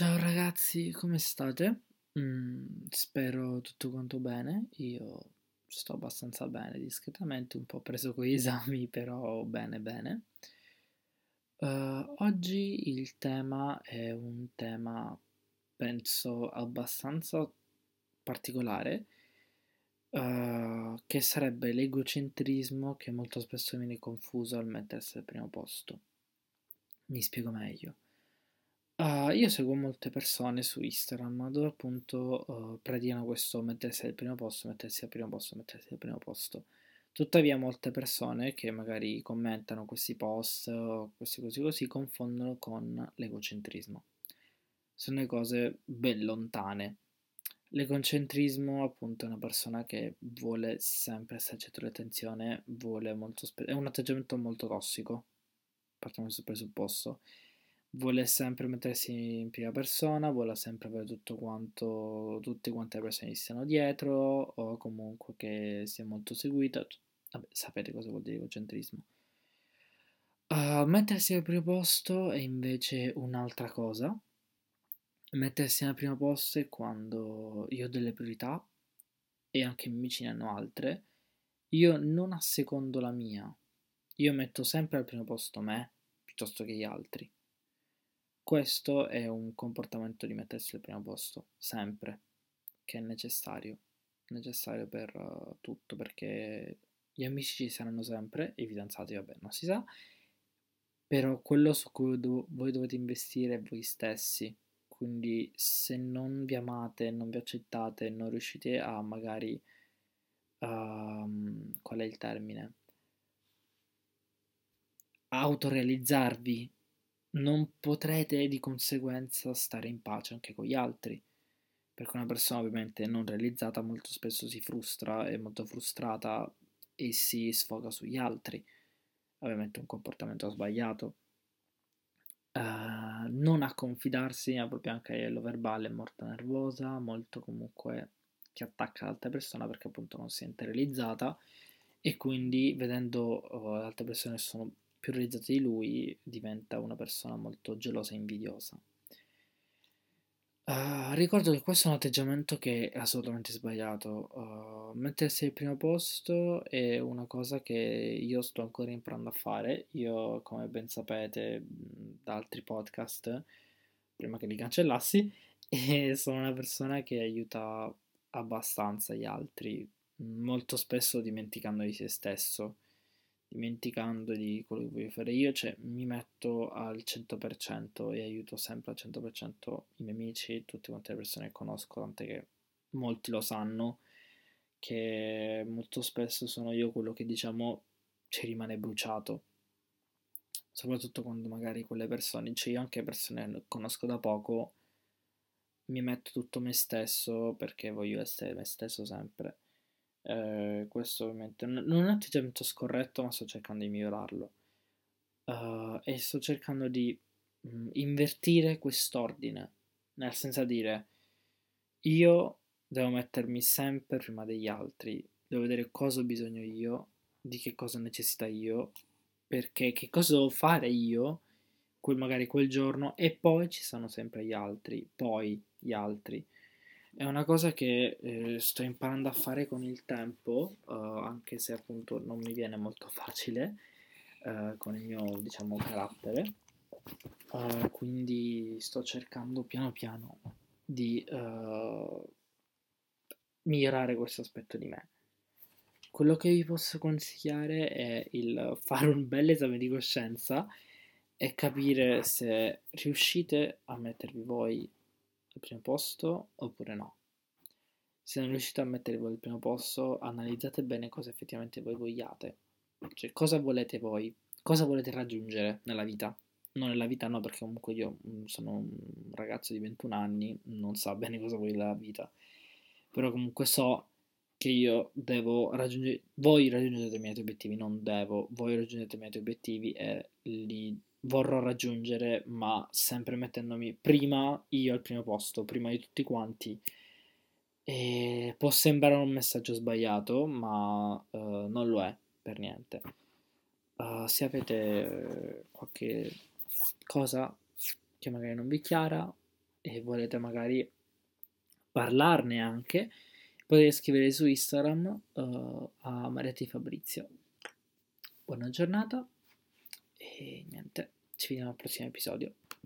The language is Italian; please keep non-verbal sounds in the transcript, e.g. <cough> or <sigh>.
Ciao ragazzi, come state? Mm, spero tutto quanto bene. Io sto abbastanza bene, discretamente, un po' preso con gli <laughs> esami, però bene, bene. Uh, oggi il tema è un tema, penso, abbastanza particolare, uh, che sarebbe l'egocentrismo che molto spesso viene confuso al mettersi al primo posto. Mi spiego meglio. Uh, io seguo molte persone su Instagram dove appunto uh, predicano questo mettersi al primo posto, mettersi al primo posto, mettersi al primo posto. Tuttavia molte persone che magari commentano questi post o queste cose così confondono con l'egocentrismo. Sono cose ben lontane. L'egocentrismo appunto è una persona che vuole sempre essere centro dell'attenzione, vuole molto spe- è un atteggiamento molto tossico, partiamo da questo presupposto vuole sempre mettersi in prima persona, vuole sempre avere tutto quanto, tutte quante le persone gli stiano dietro o comunque che sia molto seguita. Vabbè, sapete cosa vuol dire egocentrismo. Uh, mettersi al primo posto è invece un'altra cosa. Mettersi al primo posto è quando io ho delle priorità e anche i miei amici ne hanno altre. Io non assecondo la mia. Io metto sempre al primo posto me piuttosto che gli altri. Questo è un comportamento di mettersi al primo posto, sempre, che è necessario, necessario per uh, tutto, perché gli amici ci saranno sempre, i fidanzati vabbè non si sa, però quello su cui do- voi dovete investire è voi stessi, quindi se non vi amate, non vi accettate, non riuscite a magari, uh, qual è il termine? autorealizzarvi non potrete di conseguenza stare in pace anche con gli altri, perché una persona ovviamente non realizzata molto spesso si frustra, è molto frustrata e si sfoga sugli altri, ovviamente un comportamento sbagliato. Uh, non a confidarsi, ma proprio anche a livello verbale, è molto nervosa, molto comunque che attacca l'altra persona perché appunto non si sente realizzata e quindi vedendo uh, altre persone sono più realizzato di lui diventa una persona molto gelosa e invidiosa. Uh, ricordo che questo è un atteggiamento che è assolutamente sbagliato. Uh, mettersi al primo posto è una cosa che io sto ancora imparando a fare. Io, come ben sapete da altri podcast, prima che li cancellassi, <laughs> sono una persona che aiuta abbastanza gli altri, molto spesso dimenticando di se stesso dimenticando di quello che voglio fare io, cioè mi metto al 100% e aiuto sempre al 100% i miei amici, tutte quante le persone che conosco, tant'è che molti lo sanno, che molto spesso sono io quello che diciamo ci rimane bruciato, soprattutto quando magari quelle persone, cioè io anche persone che conosco da poco, mi metto tutto me stesso perché voglio essere me stesso sempre eh, questo ovviamente non è un atteggiamento scorretto, ma sto cercando di migliorarlo. Uh, e sto cercando di mh, mm, invertire quest'ordine, nel senso di dire io devo mettermi sempre prima degli altri, devo vedere cosa ho bisogno io, di che cosa necessita io, perché che cosa devo fare io, quel, magari quel giorno, e poi ci sono sempre gli altri, poi gli altri. È una cosa che eh, sto imparando a fare con il tempo, uh, anche se appunto non mi viene molto facile uh, con il mio, diciamo, carattere. Uh, quindi sto cercando piano piano di migliorare questo aspetto di me. Quello che vi posso consigliare è il fare un bel esame di coscienza e capire se riuscite a mettervi voi al primo posto oppure no. Se non riuscite a mettervi al primo posto, analizzate bene cosa effettivamente voi vogliate. Cioè, cosa volete voi? Cosa volete raggiungere nella vita? Non nella vita no, perché comunque io mm, sono un ragazzo di 21 anni, non so bene cosa voglio nella vita. Però comunque so che io devo raggiungere, voi raggiungete determinati obiettivi, non devo, voi raggiungete determinati obiettivi e li vorrò raggiungere, ma sempre mettendomi prima io al primo posto, prima di tutti quanti. E può sembrare un messaggio sbagliato, ma uh, non lo è per niente. Uh, se avete qualche cosa che magari non vi chiara, e volete magari parlarne anche, potete scrivere su Instagram uh, a Mariatti Fabrizio. Buona giornata e niente, ci vediamo al prossimo episodio.